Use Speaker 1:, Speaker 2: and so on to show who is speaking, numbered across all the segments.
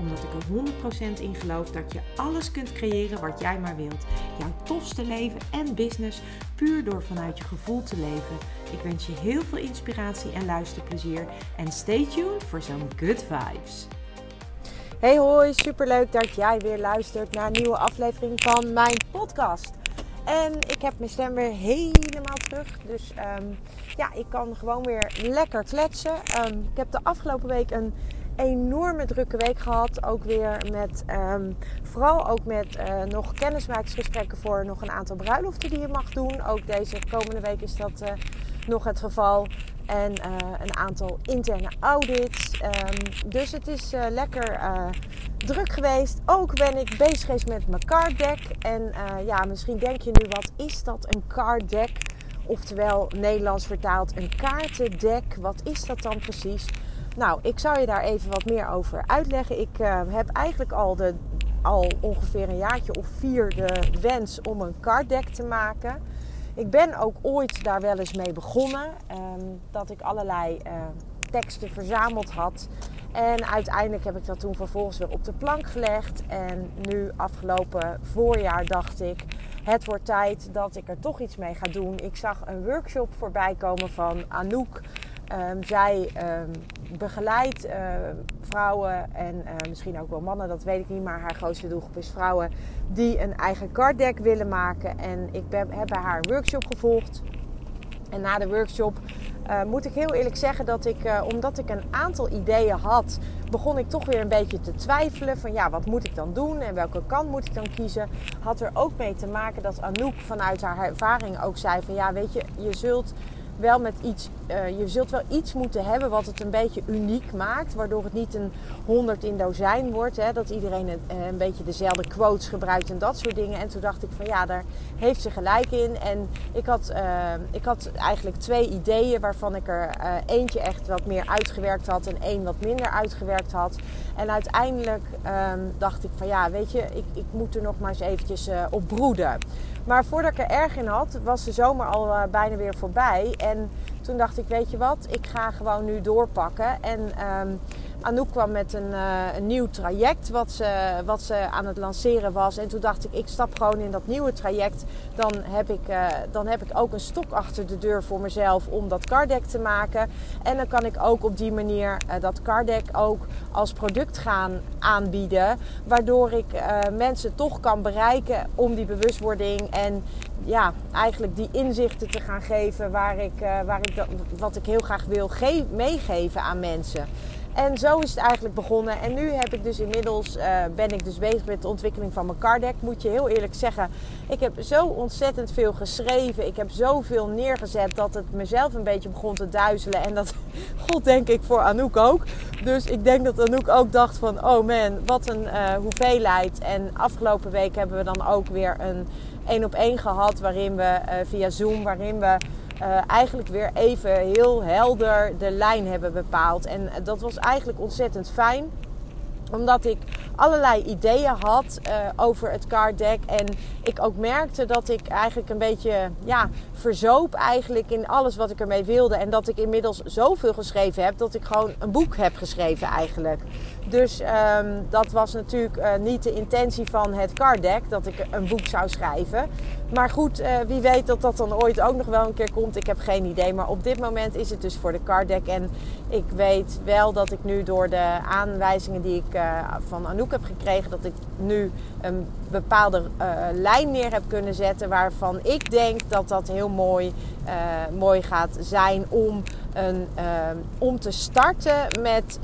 Speaker 1: Omdat ik er 100% in geloof dat je alles kunt creëren wat jij maar wilt. Jouw tofste leven en business puur door vanuit je gevoel te leven. Ik wens je heel veel inspiratie en luisterplezier. En stay tuned voor zo'n good vibes.
Speaker 2: Hey hoi, superleuk dat jij weer luistert naar een nieuwe aflevering van mijn podcast. En ik heb mijn stem weer helemaal terug. Dus ehm, ja, ik kan gewoon weer lekker kletsen. Ehm, ik heb de afgelopen week een enorme drukke week gehad. Ook weer met, ehm, vooral ook met uh, nog kennismakingsgesprekken voor nog een aantal bruiloften die je mag doen. Ook deze komende week is dat uh, nog het geval. En uh, een aantal interne audits. Um, dus het is lekker druk geweest. Ook ben ik bezig geweest met mijn card deck. En ja, misschien denk je nu, wat is dat, een card deck? Oftewel, Nederlands vertaald, een kaartendek. Wat is dat dan precies? Nou, ik zal je daar even wat meer over uitleggen. Ik uh, heb eigenlijk al, de, al ongeveer een jaartje of vier de wens om een card deck te maken. Ik ben ook ooit daar wel eens mee begonnen. Um, dat ik allerlei uh, teksten verzameld had. En uiteindelijk heb ik dat toen vervolgens weer op de plank gelegd. En nu afgelopen voorjaar dacht ik, het wordt tijd dat ik er toch iets mee ga doen. Ik zag een workshop voorbij komen van Anouk. Um, zij um, begeleidt uh, vrouwen en uh, misschien ook wel mannen, dat weet ik niet. Maar haar grootste doelgroep is vrouwen die een eigen card deck willen maken. En ik ben, heb bij haar een workshop gevolgd. En na de workshop uh, moet ik heel eerlijk zeggen dat ik, omdat ik een aantal ideeën had, begon ik toch weer een beetje te twijfelen. Van ja, wat moet ik dan doen en welke kant moet ik dan kiezen? Had er ook mee te maken dat Anouk vanuit haar ervaring ook zei van ja, weet je, je zult wel met iets, uh, je zult wel iets moeten hebben wat het een beetje uniek maakt. Waardoor het niet een honderd in dozijn wordt. Hè, dat iedereen een, eh, een, beetje dezelfde quotes gebruikt en dat soort dingen. En toen dacht ik van ja, daar heeft ze gelijk in. En ik had, uh, ik had eigenlijk twee ideeën waarvan ik er eentje echt wat meer uitgewerkt had en één wat minder uitgewerkt had. En uiteindelijk um, dacht ik van ja, weet je, ik, ik moet er nog maar eens eventjes op broeden. Maar voordat ik er erg in had, was de zomer al uh, bijna weer voorbij. En toen dacht ik, weet je wat, ik ga gewoon nu doorpakken. En um, Anouk kwam met een, uh, een, nieuw traject wat ze, wat ze aan het lanceren was. En toen dacht ik, ik stap gewoon in dat nieuwe traject. Dan heb ik, uh, dan heb ik ook een stok achter de deur voor mezelf om dat carddeck te maken. En dan kan ik ook op die manier uh, dat carddeck ook als product gaan aanbieden. Waardoor ik mensen toch kan bereiken om die bewustwording en ja, eigenlijk die inzichten te gaan geven waar ik, waar ik, wat ik heel graag wil meegeven aan mensen. En zo is het eigenlijk begonnen. En nu heb ik dus inmiddels, uh, ben ik dus bezig met de ontwikkeling van mijn card deck. Moet je heel eerlijk zeggen, ik heb zo ontzettend veel geschreven. Ik heb zoveel neergezet dat het mezelf een beetje begon te duizelen. En dat, god denk ik, voor Anouk ook. Dus ik denk dat Anouk ook dacht van, oh man, wat een uh, hoeveelheid. En afgelopen week hebben we dan ook weer een één op één gehad. Waarin we uh, via Zoom, waarin we uh, eigenlijk weer even heel helder de lijn hebben bepaald. En dat was eigenlijk ontzettend fijn omdat ik allerlei ideeën had uh, over het card deck. En ik ook merkte dat ik eigenlijk een beetje ja, verzoop eigenlijk in alles wat ik ermee wilde. En dat ik inmiddels zoveel geschreven heb dat ik gewoon een boek heb geschreven eigenlijk. Dus um, dat was natuurlijk uh, niet de intentie van het card deck, dat ik een boek zou schrijven. Maar goed, uh, wie weet dat dat dan ooit ook nog wel een keer komt. Ik heb geen idee. Maar op dit moment is het dus voor de card deck. En ik weet wel dat ik nu door de aanwijzingen die ik uh, van Anouk heb gekregen, dat ik nu een bepaalde lijn neer heb kunnen zetten. Waarvan ik denk dat dat heel mooi, mooi gaat zijn om, een, om te starten met,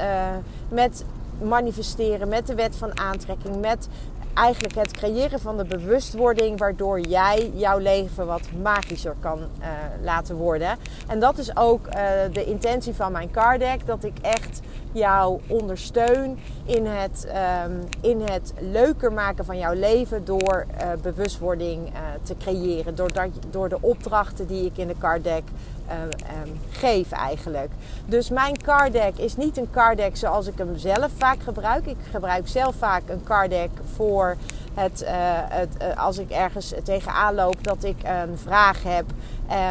Speaker 2: met manifesteren, met de wet van aantrekking, met eigenlijk het creëren van de bewustwording waardoor jij jouw leven wat magischer kan laten worden. En dat is ook de intentie van mijn card deck, dat ik echt jou ondersteun in het, ehm, in het leuker maken van jouw leven door uh, bewustwording uh, te creëren. Door, dat, door de opdrachten die ik in de card deck um, geef eigenlijk. Dus mijn card deck is niet een card deck zoals ik hem zelf vaak gebruik. Ik gebruik zelf vaak een card deck voor het, uh, het uh, als ik ergens tegenaan loop dat ik een vraag heb.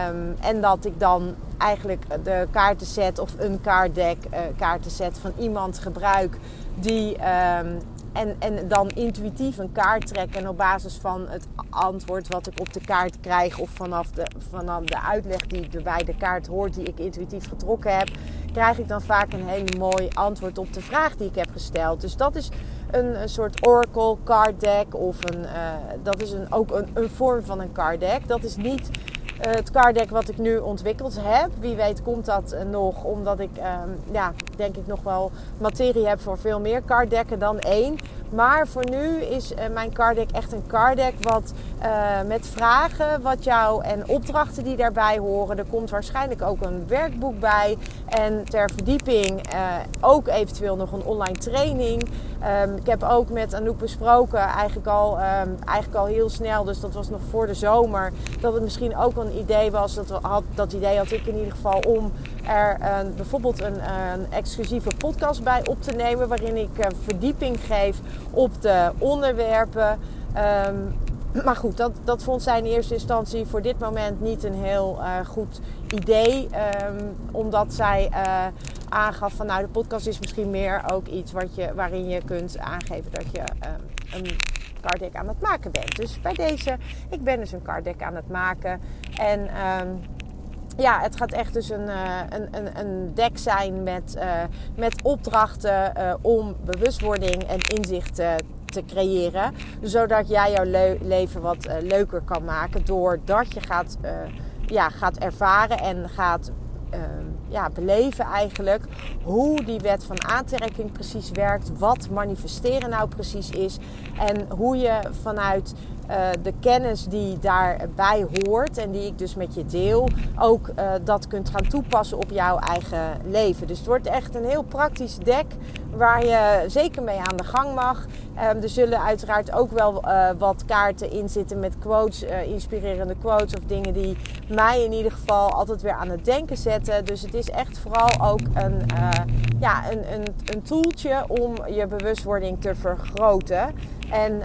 Speaker 2: Um, en dat ik dan eigenlijk de kaartenset of een kaartdeck, uh, kaartenset van iemand gebruik die um, en, en dan intuïtief een kaart trekken. En op basis van het antwoord wat ik op de kaart krijg. Of vanaf de, vanaf de uitleg die bij de kaart hoort. Die ik intuïtief getrokken heb. Krijg ik dan vaak een hele mooi antwoord op de vraag die ik heb gesteld. Dus dat is een, een soort oracle card deck. Of een, uh, dat is een, ook een, vorm van een card deck. Dat is niet uh, het card deck wat ik nu ontwikkeld heb. Wie weet komt dat uh, nog, omdat ik, um, ja, denk ik nog wel materie heb voor veel meer card decken dan één. Maar voor nu is uh, mijn card deck echt een card deck wat met vragen wat jou en opdrachten die daarbij horen. Er komt waarschijnlijk ook een werkboek bij. En ter verdieping ook eventueel nog een online training. Um, ik heb ook met Anouk besproken, eigenlijk al, um, eigenlijk al heel snel, dus dat was nog voor de zomer, dat het misschien ook een idee was. Dat, had, dat idee had ik in ieder geval om er een, bijvoorbeeld een, een, exclusieve podcast bij op te nemen, waarin ik uh, verdieping geef op de onderwerpen. Um, maar goed, dat, dat vond zij in eerste instantie voor dit moment niet een heel uh, goed idee. Um, omdat zij uh, aangaf van nou de podcast is misschien meer ook iets wat je, waarin je kunt aangeven dat je um, een card deck aan het maken bent. Dus bij deze, ik ben dus een card deck aan het maken. En ja, het gaat echt dus een, uh, een, een, een deck zijn met, uh, met opdrachten uh, om bewustwording en inzicht te creëren. Zodat jij jouw le leven wat leuker kan maken. Doordat je gaat, ja, gaat ervaren en gaat ja, beleven eigenlijk hoe die wet van aantrekking precies werkt, wat manifesteren nou precies is en hoe je vanuit uh, de kennis die daarbij hoort en die ik dus met je deel, ook uh, dat kunt gaan toepassen op jouw eigen leven. Dus het wordt echt een heel praktisch deck waar je zeker mee aan de gang mag. Um, er zullen uiteraard ook wel uh, wat kaarten in zitten met quotes, inspirerende quotes of dingen die mij in ieder geval altijd weer aan het denken zetten. Dus het is echt vooral ook een, ja, een, een, een tooltje om je bewustwording te vergroten. En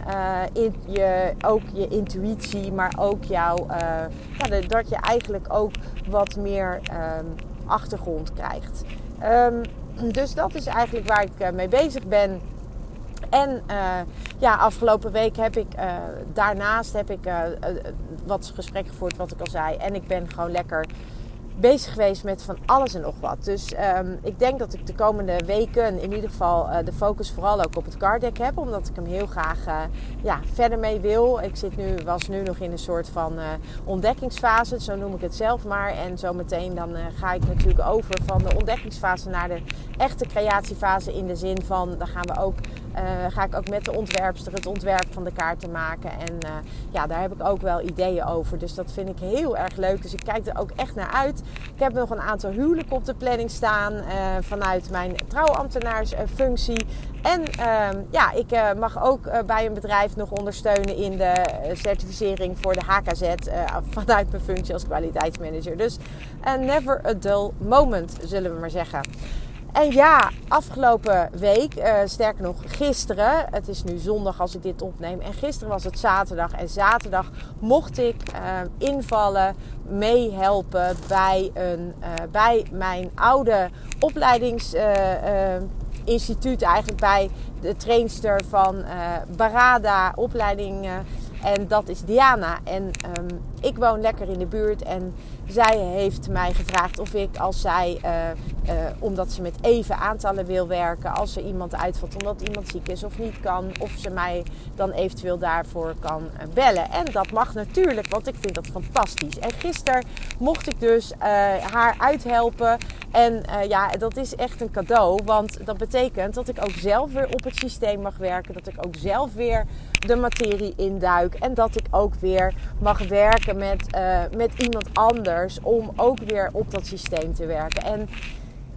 Speaker 2: in je, ook je intuïtie, maar ook jouw, ja, dat je eigenlijk ook wat meer um, achtergrond krijgt. Um, dus dat is eigenlijk waar ik uh, mee bezig ben. En ja, afgelopen week heb ik daarnaast heb ik wat gesprekken gevoerd, wat ik al zei. En ik ben gewoon lekker bezig geweest met van alles en nog wat. Dus um, ik denk dat ik de komende weken in ieder geval uh, de focus vooral ook op het card deck heb. Omdat ik hem heel graag uh, ja, verder mee wil. Ik zit nu, was nu nog in een soort van uh, ontdekkingsfase, zo noem ik het zelf maar. En zometeen dan ga ik natuurlijk over van de ontdekkingsfase naar de echte creatiefase. In de zin van, dan gaan we ook ga ik ook met de ontwerpster het ontwerp van de kaarten maken. En uh, ja, daar heb ik ook wel ideeën over. Dus dat vind ik heel erg leuk. Dus ik kijk er ook echt naar uit. Ik heb nog een aantal huwelijken op de planning staan uh, vanuit mijn trouwambtenaarsfunctie. En uh, ja, ik mag ook bij een bedrijf nog ondersteunen in de certificering voor de HKZ vanuit mijn functie als kwaliteitsmanager. Dus never a dull moment, zullen we maar zeggen. En ja, afgelopen week, uh, sterker nog gisteren, het is nu zondag als ik dit opneem. En gisteren was het zaterdag. En zaterdag mocht ik uh, invallen, meehelpen bij, een, uh, bij mijn oude opleidingsinstituut. eigenlijk bij de trainster van Barada opleiding. En dat is Diana. En um, ik woon lekker in de buurt. En zij heeft mij gevraagd of ik, als zij, uh, uh, omdat ze met even aantallen wil werken, als er iemand uitvalt omdat iemand ziek is of niet kan, of ze mij dan eventueel daarvoor kan uh, bellen. En dat mag natuurlijk, want ik vind dat fantastisch. En gisteren mocht ik dus haar uithelpen. En ja, dat is echt een cadeau, want dat betekent dat ik ook zelf weer op het systeem mag werken, dat ik ook zelf weer de materie induik en dat ik ook weer mag werken met, met iemand anders om ook weer op dat systeem te werken. En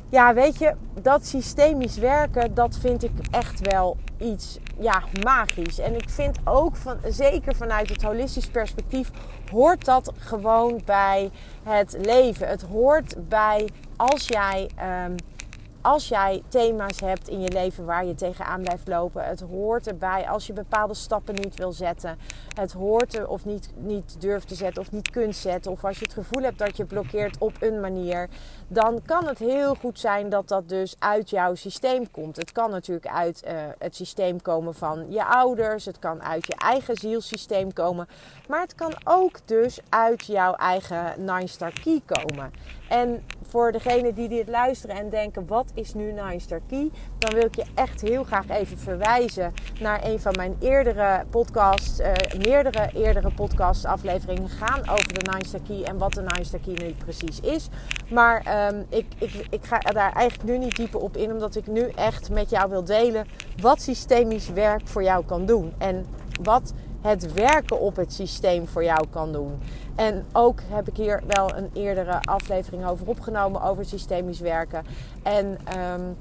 Speaker 2: ja, weet je, dat systemisch werken, dat vind ik echt wel iets ja, magisch. En ik vind ook, van, zeker vanuit het holistisch perspectief, hoort dat gewoon bij het leven. Het hoort bij als jij. Um, als jij thema's hebt in je leven waar je tegenaan blijft lopen, het hoort erbij als je bepaalde stappen niet wil zetten. Het hoort er of niet, niet durft te zetten of niet kunt zetten. Of als je het gevoel hebt dat je blokkeert op een manier. Dan kan het heel goed zijn dat dat dus uit jouw systeem komt. Het kan natuurlijk uit uh, het systeem komen van je ouders. Het kan uit je eigen zielsysteem komen. Maar het kan ook dus uit jouw eigen Nine Star Key komen. En voor degenen die dit luisteren en denken: wat is nu Star Key? Dan wil ik je echt heel graag even verwijzen naar een van mijn eerdere podcasts. Uh, meerdere eerdere podcast afleveringen gaan over de Star Key en wat de Star Key nu precies is. Maar um, ik, ik, ik ga daar eigenlijk nu niet dieper op in, omdat ik nu echt met jou wil delen wat systemisch werk voor jou kan doen. En wat het werken op het systeem voor jou kan doen. En ook heb ik hier wel een eerdere aflevering over opgenomen over systemisch werken. En um,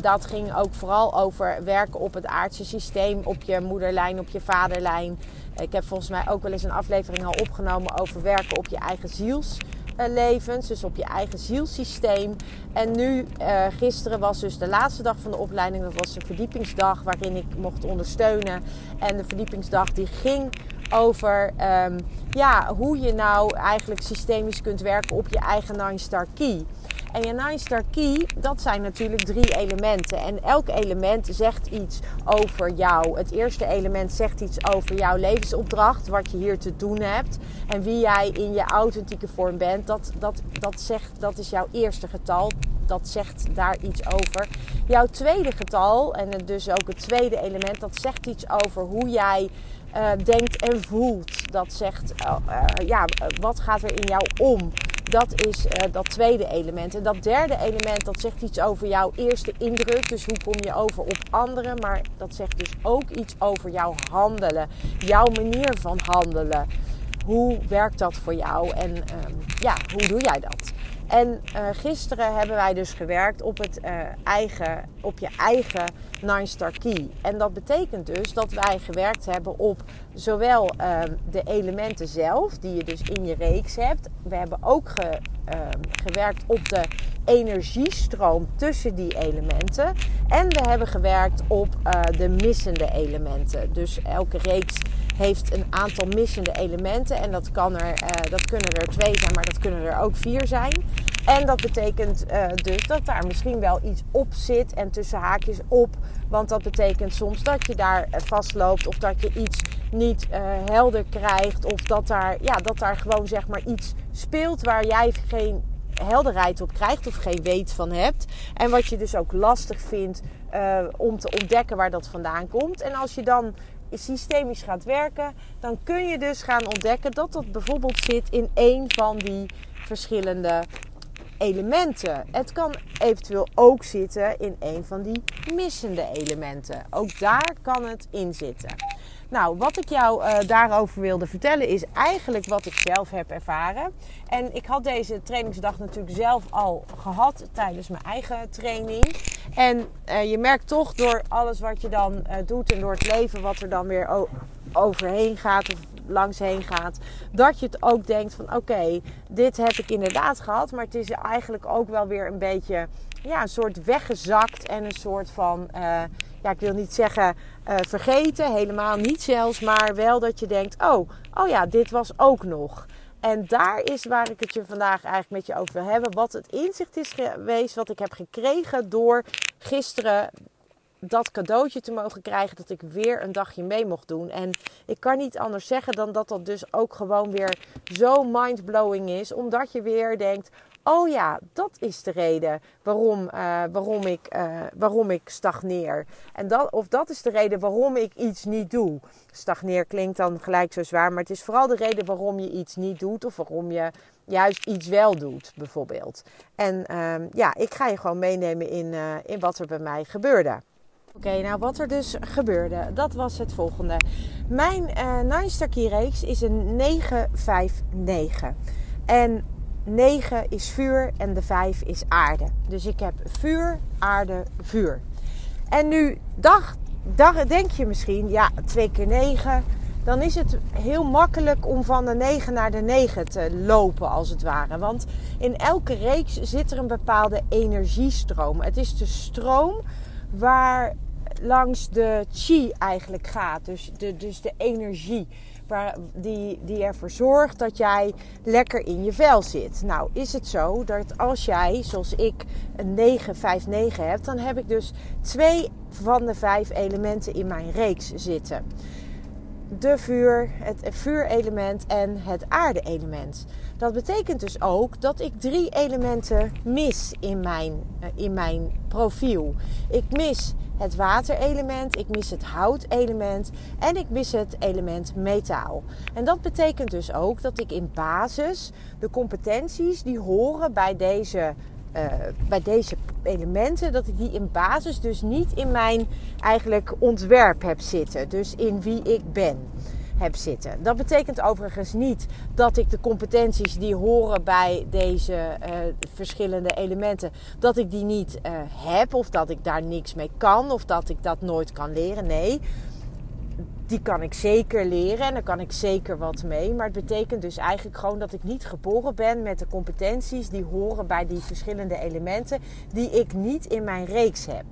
Speaker 2: dat ging ook vooral over werken op het aardse systeem, op je moederlijn, op je vaderlijn. Ik heb volgens mij ook wel eens een aflevering al opgenomen over werken op je eigen zielslevens, dus op je eigen zielsysteem. En nu, uh, gisteren was dus de laatste dag van de opleiding. Dat was een verdiepingsdag waarin ik mocht ondersteunen. En de verdiepingsdag die ging over um, ja, hoe je nou eigenlijk systemisch kunt werken op je eigen Nine Star Key. En je Nine Star Key, dat zijn natuurlijk drie elementen. En elk element zegt iets over jou. Het eerste element zegt iets over jouw levensopdracht, wat je hier te doen hebt. En wie jij in je authentieke vorm bent. Dat, dat, dat, zegt, dat is jouw eerste getal. Dat zegt daar iets over. Jouw tweede getal, en dus ook het tweede element, dat zegt iets over hoe jij uh, denkt en voelt. Dat zegt, uh, uh, ja, wat gaat er in jou om? Dat is dat tweede element. En dat derde element, dat zegt iets over jouw eerste indruk. Dus hoe kom je over op anderen. Maar dat zegt dus ook iets over jouw handelen. Jouw manier van handelen. Hoe werkt dat voor jou? En ehm, ja, hoe doe jij dat? En uh, gisteren hebben wij dus gewerkt op, het, uh, eigen, op je eigen Nine Star Key. En dat betekent dus dat wij gewerkt hebben op zowel uh, de elementen zelf, die je dus in je reeks hebt. We hebben ook ge, ehm, gewerkt op de energiestroom tussen die elementen. En we hebben gewerkt op eh, de missende elementen. Dus elke reeks heeft een aantal missende elementen. En dat, kan er, uh, dat kunnen er twee zijn, maar dat kunnen er ook vier zijn. En dat betekent uh, dus dat daar misschien wel iets op zit en tussen haakjes op. Want dat betekent soms dat je daar eh, vastloopt of dat je iets niet helder krijgt. Of dat daar, ja, dat daar gewoon zeg maar iets speelt waar jij geen helderheid op krijgt of geen weet van hebt. En wat je dus ook lastig vindt om te ontdekken waar dat vandaan komt. En als je dan systemisch gaat werken, dan kun je dus gaan ontdekken dat dat bijvoorbeeld zit in een van die verschillende elementen. Het kan eventueel ook zitten in een van die missende elementen. Ook daar kan het in zitten. Nou, wat ik jou uh, daarover wilde vertellen is eigenlijk wat ik zelf heb ervaren. En ik had deze trainingsdag natuurlijk zelf al gehad tijdens mijn eigen training. En uh, je merkt toch door alles wat je dan uh, doet en door het leven wat er dan weer overheen gaat of langs heen gaat, dat je het ook denkt van oké, dit heb ik inderdaad gehad, maar het is eigenlijk ook wel weer een beetje ja, een soort weggezakt en een soort van, ja, ik wil niet zeggen uh, vergeten, helemaal niet zelfs, maar wel dat je denkt, oh, oh ja, dit was ook nog. En daar is waar ik het je vandaag eigenlijk met je over wil hebben. Wat het inzicht is geweest, wat ik heb gekregen door gisteren dat cadeautje te mogen krijgen dat ik weer een dagje mee mocht doen. En ik kan niet anders zeggen dan dat dat dus ook gewoon weer zo mindblowing is. Omdat je weer denkt, oh ja, dat is de reden waarom, uh, waarom, ik, uh, waarom ik stagneer. En dat, of dat is de reden waarom ik iets niet doe. Stagneer klinkt dan gelijk zo zwaar, maar het is vooral de reden waarom je iets niet doet. Of waarom je juist iets wel doet, bijvoorbeeld. En uh, ja, ik ga je gewoon meenemen in, uh, in wat er bij mij gebeurde. Oké, nou wat er dus gebeurde, dat was het volgende. Mijn uh, Nine Star Key reeks is een 959. En 9 is vuur en de 5 is aarde. Dus ik heb vuur, aarde, vuur. En nu dag, dag, denk je misschien, ja, 2 keer 9. Dan is het heel makkelijk om van de 9 naar de 9 te lopen, als het ware. Want in elke reeks zit er een bepaalde energiestroom. Het is de stroom waar langs de chi eigenlijk gaat. Dus de, dus de energie die, die ervoor zorgt dat jij lekker in je vel zit. Nou, is het zo dat als jij, zoals ik, een 9, 5, 9 hebt, dan heb ik dus twee van de vijf elementen in mijn reeks zitten. De vuur, het vuurelement en het aarde-element. Dat betekent dus ook dat ik drie elementen mis in mijn, eh, in mijn profiel. Ik mis het waterelement, ik mis het houtelement en ik mis het element metaal. En dat betekent dus ook dat ik in basis de competenties die horen bij deze, uh, bij deze elementen, dat ik die in basis dus niet in mijn eigenlijk ontwerp heb zitten. Dus in wie ik ben heb zitten. Dat betekent overigens niet dat ik de competenties die horen bij deze uh, verschillende elementen, dat ik die niet uh, heb of dat ik daar niks mee kan of dat ik dat nooit kan leren. Nee, die kan ik zeker leren en daar kan ik zeker wat mee. Maar het betekent dus eigenlijk gewoon dat ik niet geboren ben met de competenties die horen bij die verschillende elementen die ik niet in mijn reeks heb.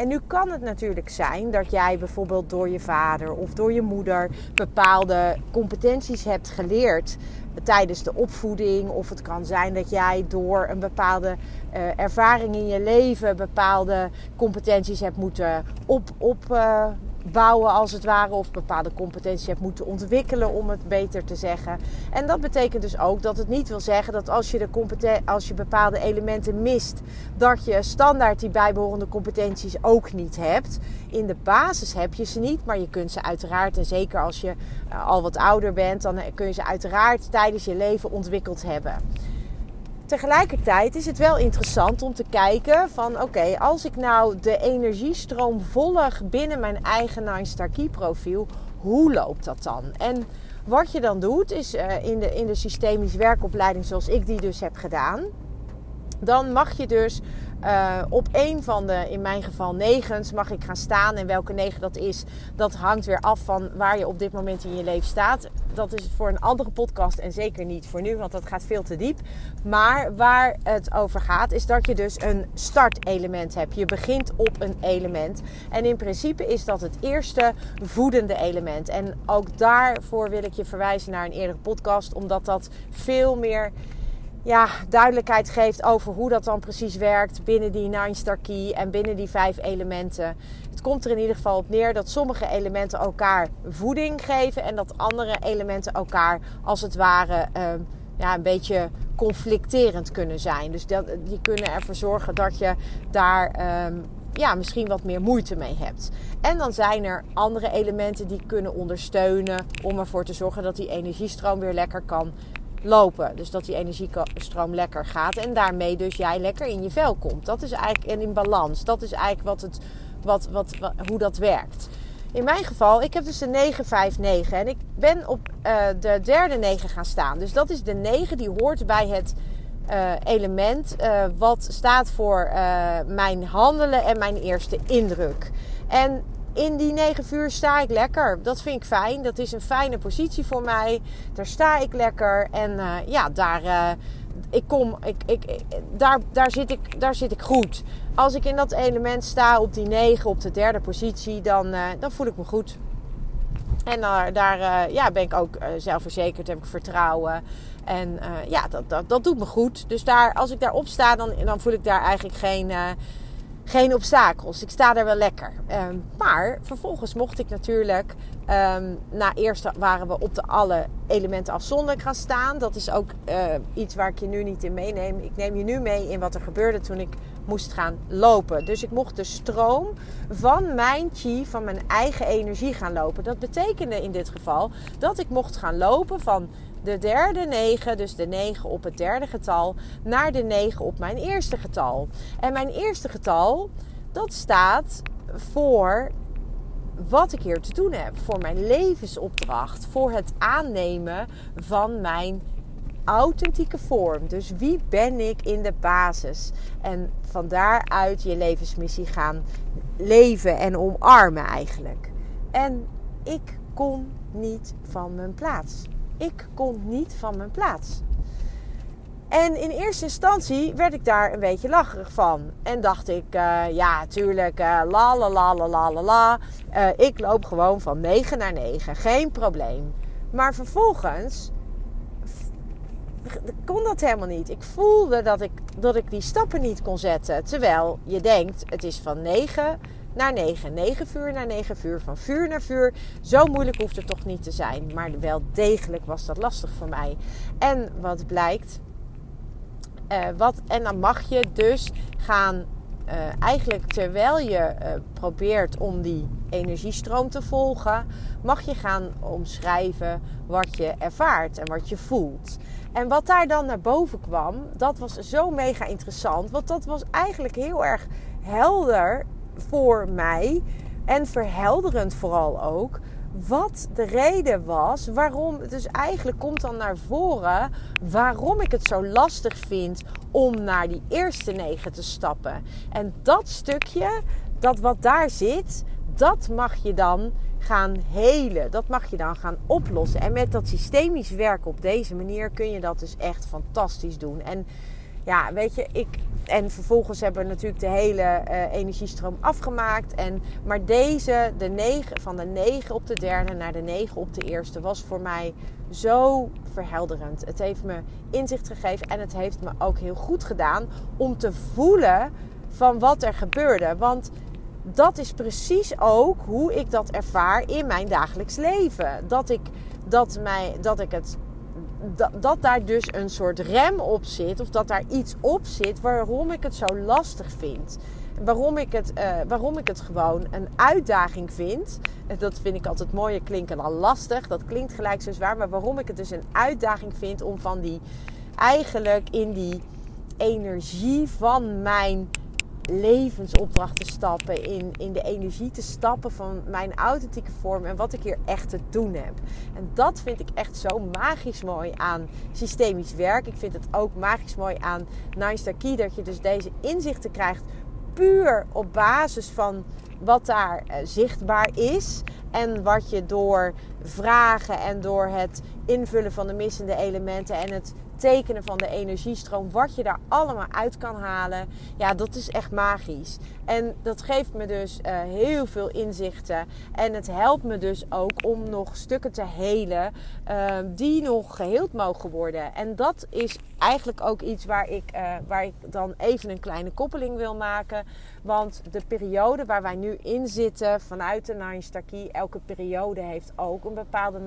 Speaker 2: En nu kan het natuurlijk zijn dat jij bijvoorbeeld door je vader of door je moeder bepaalde competenties hebt geleerd tijdens de opvoeding. Of het kan zijn dat jij door een bepaalde uh, ervaring in je leven bepaalde competenties hebt moeten op, op, uh, bouwen als het ware of bepaalde competenties hebt moeten ontwikkelen om het beter te zeggen. En dat betekent dus ook dat het niet wil zeggen dat als je, de als je bepaalde elementen mist, dat je standaard die bijbehorende competenties ook niet hebt. In de basis heb je ze niet, maar je kunt ze uiteraard, en zeker als je uh, al wat ouder bent, dan kun je ze uiteraard tijdens je leven ontwikkeld hebben. Tegelijkertijd is het wel interessant om te kijken van oké, als ik nou de energiestroom volg binnen mijn eigen Nine Star Key profiel, hoe loopt dat dan? En wat je dan doet is uh, in, de, in de systemisch werkopleiding zoals ik die dus heb gedaan, dan mag je dus uh, op een van de, in mijn geval, negens mag ik gaan staan. En welke negen dat is, dat hangt weer af van waar je op dit moment in je leven staat. Dat is voor een andere podcast en zeker niet voor nu, want dat gaat veel te diep. Maar waar het over gaat, is dat je dus een startelement hebt. Je begint op een element. En in principe is dat het eerste voedende element. En ook daarvoor wil ik je verwijzen naar een eerdere podcast, omdat dat veel meer ja, duidelijkheid geeft over hoe dat dan precies werkt binnen die Nine Star Key en binnen die vijf elementen. Het komt er in ieder geval op neer dat sommige elementen elkaar voeding geven en dat andere elementen elkaar als het ware uh, ja, een beetje conflicterend kunnen zijn. Dus die kunnen ervoor zorgen dat je daar um, ja, misschien wat meer moeite mee hebt. En dan zijn er andere elementen die kunnen ondersteunen om ervoor te zorgen dat die energiestroom weer lekker kan lopen. Dus dat die energiestroom lekker gaat. En daarmee dus jij lekker in je vel komt. Dat is eigenlijk, en in balans. Dat is eigenlijk wat het, wat, wat, hoe dat werkt. In mijn geval, ik heb dus de 959 en ik ben op uh, de derde 9 gaan staan. Dus dat is de 9 die hoort bij het uh, element uh, wat staat voor mijn handelen en mijn eerste indruk. En in die 9 uur sta ik lekker. Dat vind ik fijn. Dat is een fijne positie voor mij. Daar sta ik lekker. En uh, ja, daar, uh, ik kom, ik, ik, daar, daar, zit ik, daar zit ik goed. Als ik in dat element sta op die 9, op de derde positie, dan, uh, dan voel ik me goed. En daar ja, ben ik ook zelfverzekerd, heb ik vertrouwen. En ja, dat, dat, dat doet me goed. Dus daar, als ik daarop sta, dan, dan voel ik daar eigenlijk geen geen obstakels. Ik sta daar wel lekker. Um, maar vervolgens mocht ik natuurlijk. Um, na eerst waren we op de alle elementen afzonderlijk gaan staan. Dat is ook uh, iets waar ik je nu niet in meeneem. Ik neem je nu mee in wat er gebeurde toen ik moest gaan lopen. Dus ik mocht de stroom van mijn chi, van mijn eigen energie gaan lopen. Dat betekende in dit geval dat ik mocht gaan lopen van de derde 9, dus de 9 op het derde getal, naar de 9 op mijn eerste getal. En mijn eerste getal, dat staat voor wat ik hier te doen heb. Voor mijn levensopdracht. Voor het aannemen van mijn authentieke vorm. Dus wie ben ik in de basis? En van daaruit je levensmissie gaan leven en omarmen eigenlijk. En ik kon niet van mijn plaats. Ik kon niet van mijn plaats. En in eerste instantie werd ik daar een beetje lacherig van. En dacht ik, uh, ja, tuurlijk, uh, la la la la la la. Uh, ik loop gewoon van 9 naar 9, geen probleem. Maar vervolgens kon dat helemaal niet. Ik voelde dat ik, dat ik die stappen niet kon zetten. Terwijl je denkt, het is van 9 naar 9. 9 vuur naar 9 vuur. Van vuur naar vuur. Zo moeilijk hoeft het toch niet te zijn. Maar wel degelijk was dat lastig voor mij. En wat blijkt. Uh, wat, en dan mag je dus gaan. Uh, eigenlijk terwijl je uh, probeert om die energiestroom te volgen, mag je gaan omschrijven wat je ervaart en wat je voelt. En wat daar dan naar boven kwam, dat was zo mega interessant. Want dat was eigenlijk heel erg helder voor mij. En verhelderend vooral ook. Wat de reden was waarom. Dus eigenlijk komt dan naar voren waarom ik het zo lastig vind om naar die eerste negen te stappen. En dat stukje, dat wat daar zit, dat mag je dan gaan helen. Dat mag je dan gaan oplossen. En met dat systemisch werken op deze manier kun je dat dus echt fantastisch doen. En ja, weet je, ik. En vervolgens hebben we natuurlijk de hele uh, energiestroom afgemaakt. En, maar deze, de 9, van de 9 op de derde naar de 9 op de eerste, was voor mij zo verhelderend. Het heeft me inzicht gegeven en het heeft me ook heel goed gedaan om te voelen van wat er gebeurde. Want dat is precies ook hoe ik dat ervaar in mijn dagelijks leven. Dat ik, dat mij, dat ik het. Dat, dat daar dus een soort rem op zit, of dat daar iets op zit waarom ik het zo lastig vind. Waarom ik het, uh, waarom ik het gewoon een uitdaging vind. Dat vind ik altijd mooie klinken al lastig. Dat klinkt gelijk zo zwaar. Maar waarom ik het dus een uitdaging vind om van die eigenlijk in die energie van mijn levensopdracht te stappen, in, in de energie te stappen van mijn authentieke vorm en wat ik hier echt te doen heb. En dat vind ik echt zo magisch mooi aan systemisch werk. Ik vind het ook magisch mooi aan Star Key dat je dus deze inzichten krijgt puur op basis van wat daar uh, zichtbaar is. En wat je door vragen en door het invullen van de missende elementen en het tekenen van de energiestroom, wat je daar allemaal uit kan halen, ja, dat is echt magisch. En dat geeft me dus uh, heel veel inzichten. En het helpt me dus ook om nog stukken te helen uh, die nog geheeld mogen worden. En dat is eigenlijk ook iets waar ik, uh, waar ik dan even een kleine koppeling wil maken. Want de periode waar wij nu in zitten vanuit de Key, elke periode heeft ook een bepaalde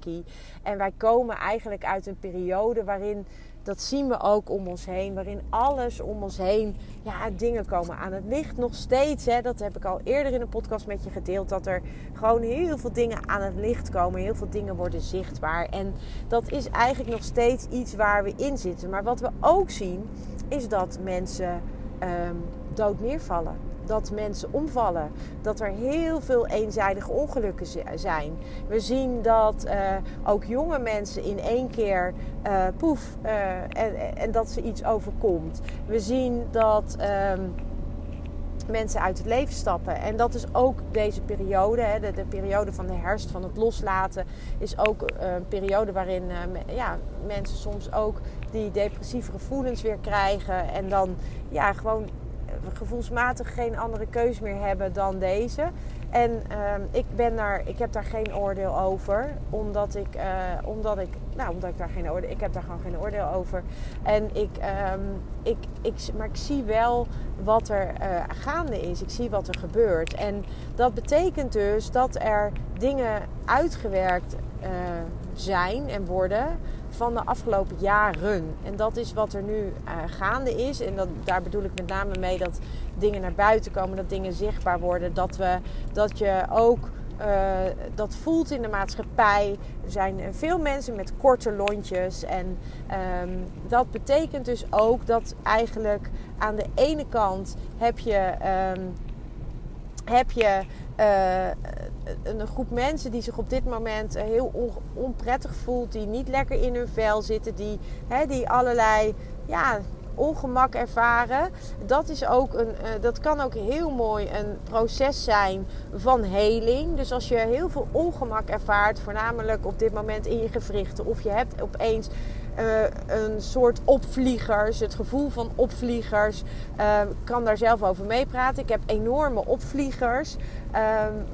Speaker 2: Key. En wij komen eigenlijk uit een periode waarin dat zien we ook om ons heen, waarin alles om ons heen, ja, dingen komen aan het licht nog steeds. Hè, dat heb ik al eerder in een podcast met je gedeeld, dat er gewoon heel veel dingen aan het licht komen, heel veel dingen worden zichtbaar. En dat is eigenlijk nog steeds iets waar we in zitten. Maar wat we ook zien, is dat mensen um, dood neervallen dat mensen omvallen. Dat er heel veel eenzijdige ongelukken zijn. We zien dat uh, ook jonge mensen in één keer uh, poef uh, en, en, dat ze iets overkomt. We zien dat. Um, mensen uit het leven stappen. En dat is ook deze periode, hè, de, de, periode van de herfst, van het loslaten, is ook een periode waarin ja, mensen soms ook die depressieve gevoelens weer krijgen. En dan ja, gewoon gevoelsmatig geen andere keus meer hebben dan deze. En uh, ik, ben daar, ik heb daar geen oordeel over. Omdat ik, uh, omdat ik, nou, omdat ik daar geen oordeel, ik heb daar gewoon geen oordeel over. En ik, um, ik, ik, maar ik zie wel wat er uh, gaande is. Ik zie wat er gebeurt. En dat betekent dus dat er dingen uitgewerkt uh, zijn en worden van de afgelopen jaren. En dat is wat er nu uh, gaande is. En dat, daar bedoel ik met name mee dat dingen naar buiten komen, dat dingen zichtbaar worden. Dat, we, dat je ook uh, dat voelt in de maatschappij. Er zijn veel mensen met korte lontjes. En um, dat betekent dus ook dat eigenlijk aan de ene kant heb je. Um, heb je uh, een groep mensen die zich op dit moment heel onprettig voelt, die niet lekker in hun vel zitten, die, hè, die allerlei ja, ongemak ervaren. Dat, is ook een, uh, dat kan ook heel mooi een proces zijn van heling. Dus als je heel veel ongemak ervaart, voornamelijk op dit moment in je gewrichten, of je hebt opeens uh, een soort opvliegers, het gevoel van opvliegers. Uh, kan daar zelf over meepraten. Ik heb enorme opvliegers. Uh,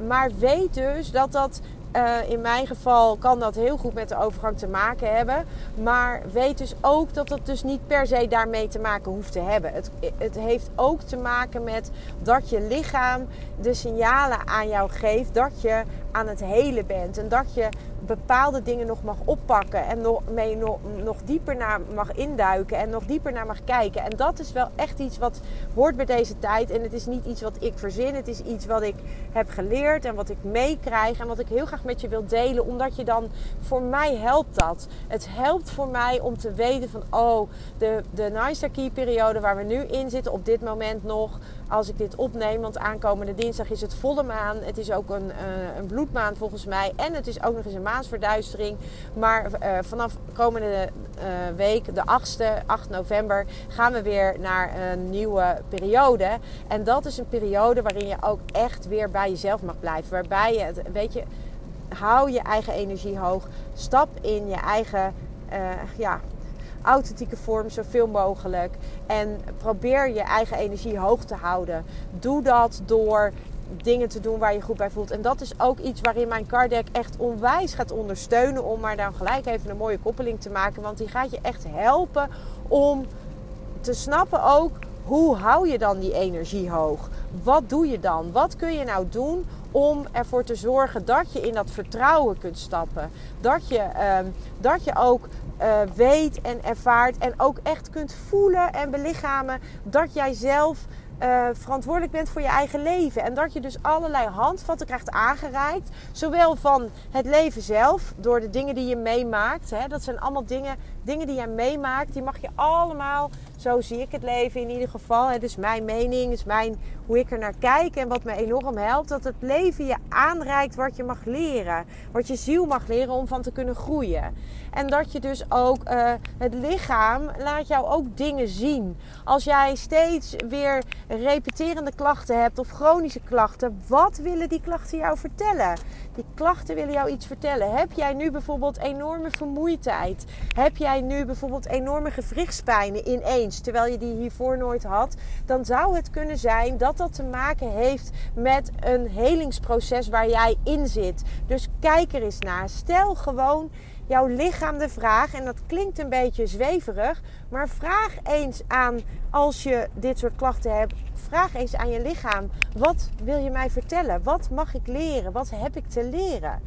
Speaker 2: maar weet dus dat dat uh, in mijn geval kan dat heel goed met de overgang te maken hebben. Maar weet dus ook dat het dus niet per se daarmee te maken hoeft te hebben. Het, het heeft ook te maken met dat je lichaam de signalen aan jou geeft dat je aan het helen bent. En dat je bepaalde dingen nog mag oppakken en nog, mee nog, nog dieper naar mag induiken en nog dieper naar mag kijken. En dat is wel echt iets wat hoort bij deze tijd. En het is niet iets wat ik verzin, het is iets wat ik heb geleerd en wat ik meekrijg en wat ik heel graag met je wil delen, omdat je dan voor mij helpt dat. Het helpt voor mij om te weten van oh, de, de Nice Key periode waar we nu in zitten op dit moment nog als ik dit opneem. Want aankomende dinsdag is het volle maan. Het is ook een, uh, een bloedmaan volgens mij. En het is ook nog eens een maansverduistering. Maar uh, vanaf komende uh, week, de 8e, 8 november, gaan we weer naar een nieuwe periode. En dat is een periode waarin je ook echt weer bij jezelf mag blijven. Waarbij je, het, weet je, hou je eigen energie hoog. Stap in je eigen ja, authentieke vorm zoveel mogelijk. En probeer je eigen energie hoog te houden. Doe dat door dingen te doen waar je goed bij voelt. En dat is ook iets waarin mijn card deck echt onwijs gaat ondersteunen. Om maar dan gelijk even een mooie koppeling te maken. Want die gaat je echt helpen om te snappen ook hoe hou je dan die energie hoog? Wat doe je dan? Wat kun je nou doen om ervoor te zorgen dat je in dat vertrouwen kunt stappen? Dat je, uh, dat je ook uh, weet en ervaart en ook echt kunt voelen en belichamen dat jij zelf uh, verantwoordelijk bent voor je eigen leven. En dat je dus allerlei handvatten krijgt aangereikt. Zowel van het leven zelf, door de dingen die je meemaakt. Hè, dat zijn allemaal dingen, dingen die jij meemaakt. Die mag je allemaal, zo zie ik het leven in ieder geval. Het is mijn mening, is mijn, hoe ik er naar kijk. En wat me enorm helpt, dat het leven je aanreikt wat je mag leren. Wat je ziel mag leren om van te kunnen groeien. En dat je dus ook uh, het lichaam laat jou ook dingen zien. Als jij steeds weer repeterende klachten hebt of chronische klachten, wat willen die klachten jou vertellen? Die klachten willen jou iets vertellen. Heb jij nu bijvoorbeeld enorme vermoeidheid? Heb jij nu bijvoorbeeld enorme gewrichtspijnen ineens, terwijl je die hiervoor nooit had? Dan zou het kunnen zijn dat dat te maken heeft met een helingsproces waar jij in zit. Dus kijk er eens naar. Stel gewoon jouw lichaam de vraag, en dat klinkt een beetje zweverig, maar vraag eens aan, als je dit soort klachten hebt, vraag eens aan je lichaam: wat wil je mij vertellen? Wat mag ik leren? Wat heb ik te leren?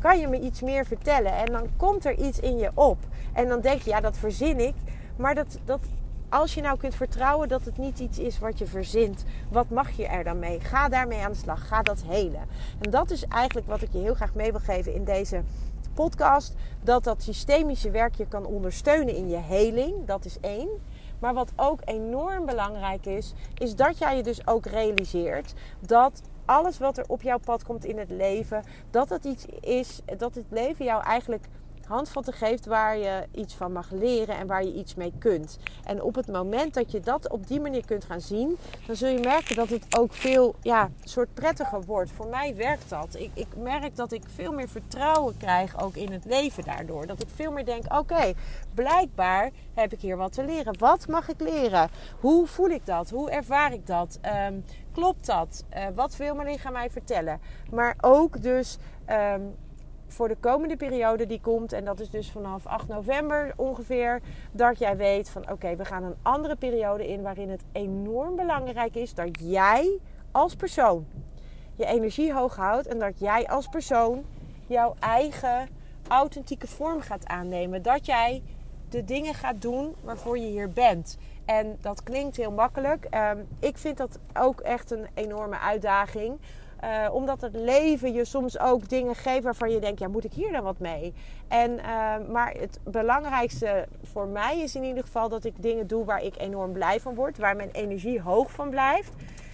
Speaker 2: Kan je me iets meer vertellen? En dan komt er iets in je op. En dan denk je, ja, dat verzin ik. Maar dat, dat, als je nou kunt vertrouwen dat het niet iets is wat je verzint, wat mag je er dan mee? Ga daarmee aan de slag. Ga dat helen. En dat is eigenlijk wat ik je heel graag mee wil geven in deze podcast. Dat dat systemische werk je kan ondersteunen in je heling. Dat is één. Maar wat ook enorm belangrijk is, is dat jij je dus ook realiseert dat alles wat er op jouw pad komt in het leven, dat het iets is, dat het leven jou eigenlijk handvatten geeft waar je iets van mag leren en waar je iets mee kunt. En op het moment dat je dat op die manier kunt gaan zien, dan zul je merken dat het ook veel ja, soort prettiger wordt. Voor mij werkt dat. Ik, ik merk dat ik veel meer vertrouwen krijg ook in het leven daardoor. Dat ik veel meer denk: oké, blijkbaar heb ik hier wat te leren. Wat mag ik leren? Hoe voel ik dat? Hoe ervaar ik dat? Ehm, klopt dat? Uh, wat wil mijn lichaam mij vertellen? Maar ook dus um, voor de komende periode die komt, en dat is dus vanaf 8 november ongeveer, dat jij weet van oké, we gaan een andere periode in waarin het enorm belangrijk is dat jij als persoon je energie hoog houdt en dat jij als persoon jouw eigen authentieke vorm gaat aannemen. Dat jij de dingen gaat doen waarvoor je hier bent. En dat klinkt heel makkelijk. Um, ik vind dat ook echt een enorme uitdaging. Uh, omdat het leven je soms ook dingen geeft waarvan je denkt, ja, moet ik hier dan wat mee? En, uh, maar het belangrijkste voor mij is in ieder geval dat ik dingen doe waar ik enorm blij van word, waar mijn energie hoog van blijft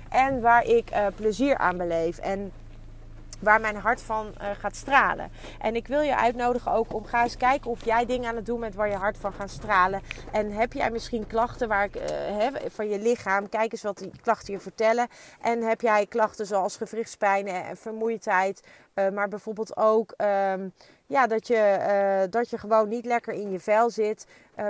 Speaker 2: en waar ik uh, plezier aan beleef. En waar mijn hart van uh, gaat stralen. En ik wil je uitnodigen ook om ga eens kijken of jij dingen aan het doen bent waar je hart van gaat stralen. En heb jij misschien klachten waar ik, uh, van je lichaam? Kijk eens wat die klachten je vertellen. En heb jij klachten zoals gewrichtspijn en vermoeidheid, uh, maar bijvoorbeeld ook um, ja, dat, je, dat je gewoon niet lekker in je vel zit.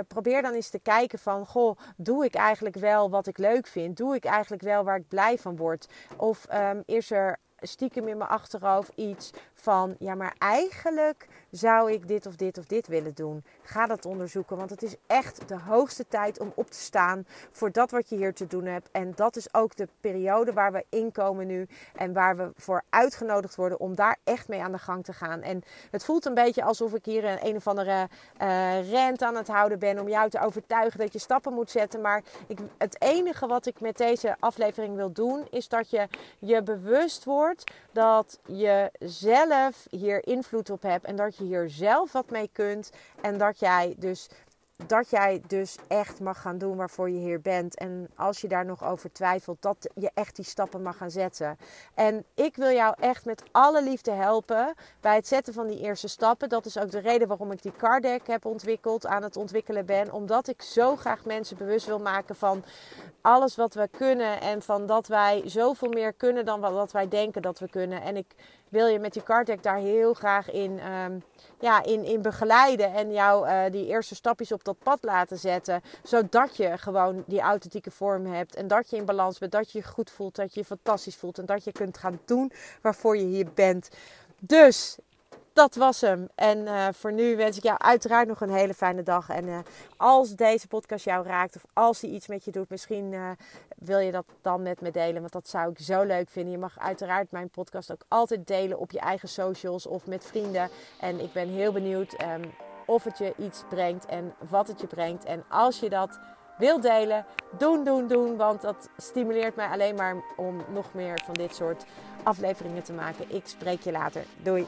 Speaker 2: probeer dan eens te kijken van, goh, doe ik eigenlijk wel wat ik leuk vind? Doe ik eigenlijk wel waar ik blij van word? Of um, is er stiekem in mijn achterhoofd iets van: ja, maar eigenlijk zou ik dit of dit of dit willen doen. Ga dat onderzoeken, want het is echt de hoogste tijd om op te staan voor dat wat je hier te doen hebt. En dat is ook de periode waar we inkomen nu en waar we voor uitgenodigd worden om daar echt mee aan de gang te gaan. En het voelt een beetje alsof ik hier een, een of andere uh, rent aan het houden ben om jou te overtuigen dat je stappen moet zetten. Maar ik, het enige wat ik met deze aflevering wil doen, is dat je je bewust wordt dat je zelf hier invloed op hebt en dat je hier zelf wat mee kunt en dat jij dus dat jij dus echt mag gaan doen waarvoor je hier bent. En als je daar nog over twijfelt, dat je echt die stappen mag gaan zetten. En ik wil jou echt met alle liefde helpen bij het zetten van die eerste stappen. Dat is ook de reden waarom ik die card deck heb ontwikkeld, aan het ontwikkelen ben. Omdat ik zo graag mensen bewust wil maken van alles wat we kunnen. En van dat wij zoveel meer kunnen dan wat wij denken dat we kunnen. En ik wil je met die card deck daar heel graag in, um, ja, in, in begeleiden. En jou uh, die eerste stapjes op dat pad laten zetten. Zodat je gewoon die authentieke vorm hebt. En dat je in balans bent. Dat je je goed voelt. Dat je je fantastisch voelt. En dat je kunt gaan doen waarvoor je hier bent. Dus dat was hem. En uh, voor nu wens ik jou uiteraard nog een hele fijne dag. En uh, als deze podcast jou raakt of als die iets met je doet, misschien uh, wil je dat dan met me delen. Want dat zou ik zo leuk vinden. Je mag uiteraard mijn podcast ook altijd delen op je eigen socials of met vrienden. En ik ben heel benieuwd um, of het je iets brengt en wat het je brengt. En als je dat wil delen, doen, doen, doen. Want dat stimuleert mij alleen maar om nog meer van dit soort afleveringen te maken. Ik spreek je later. Doei.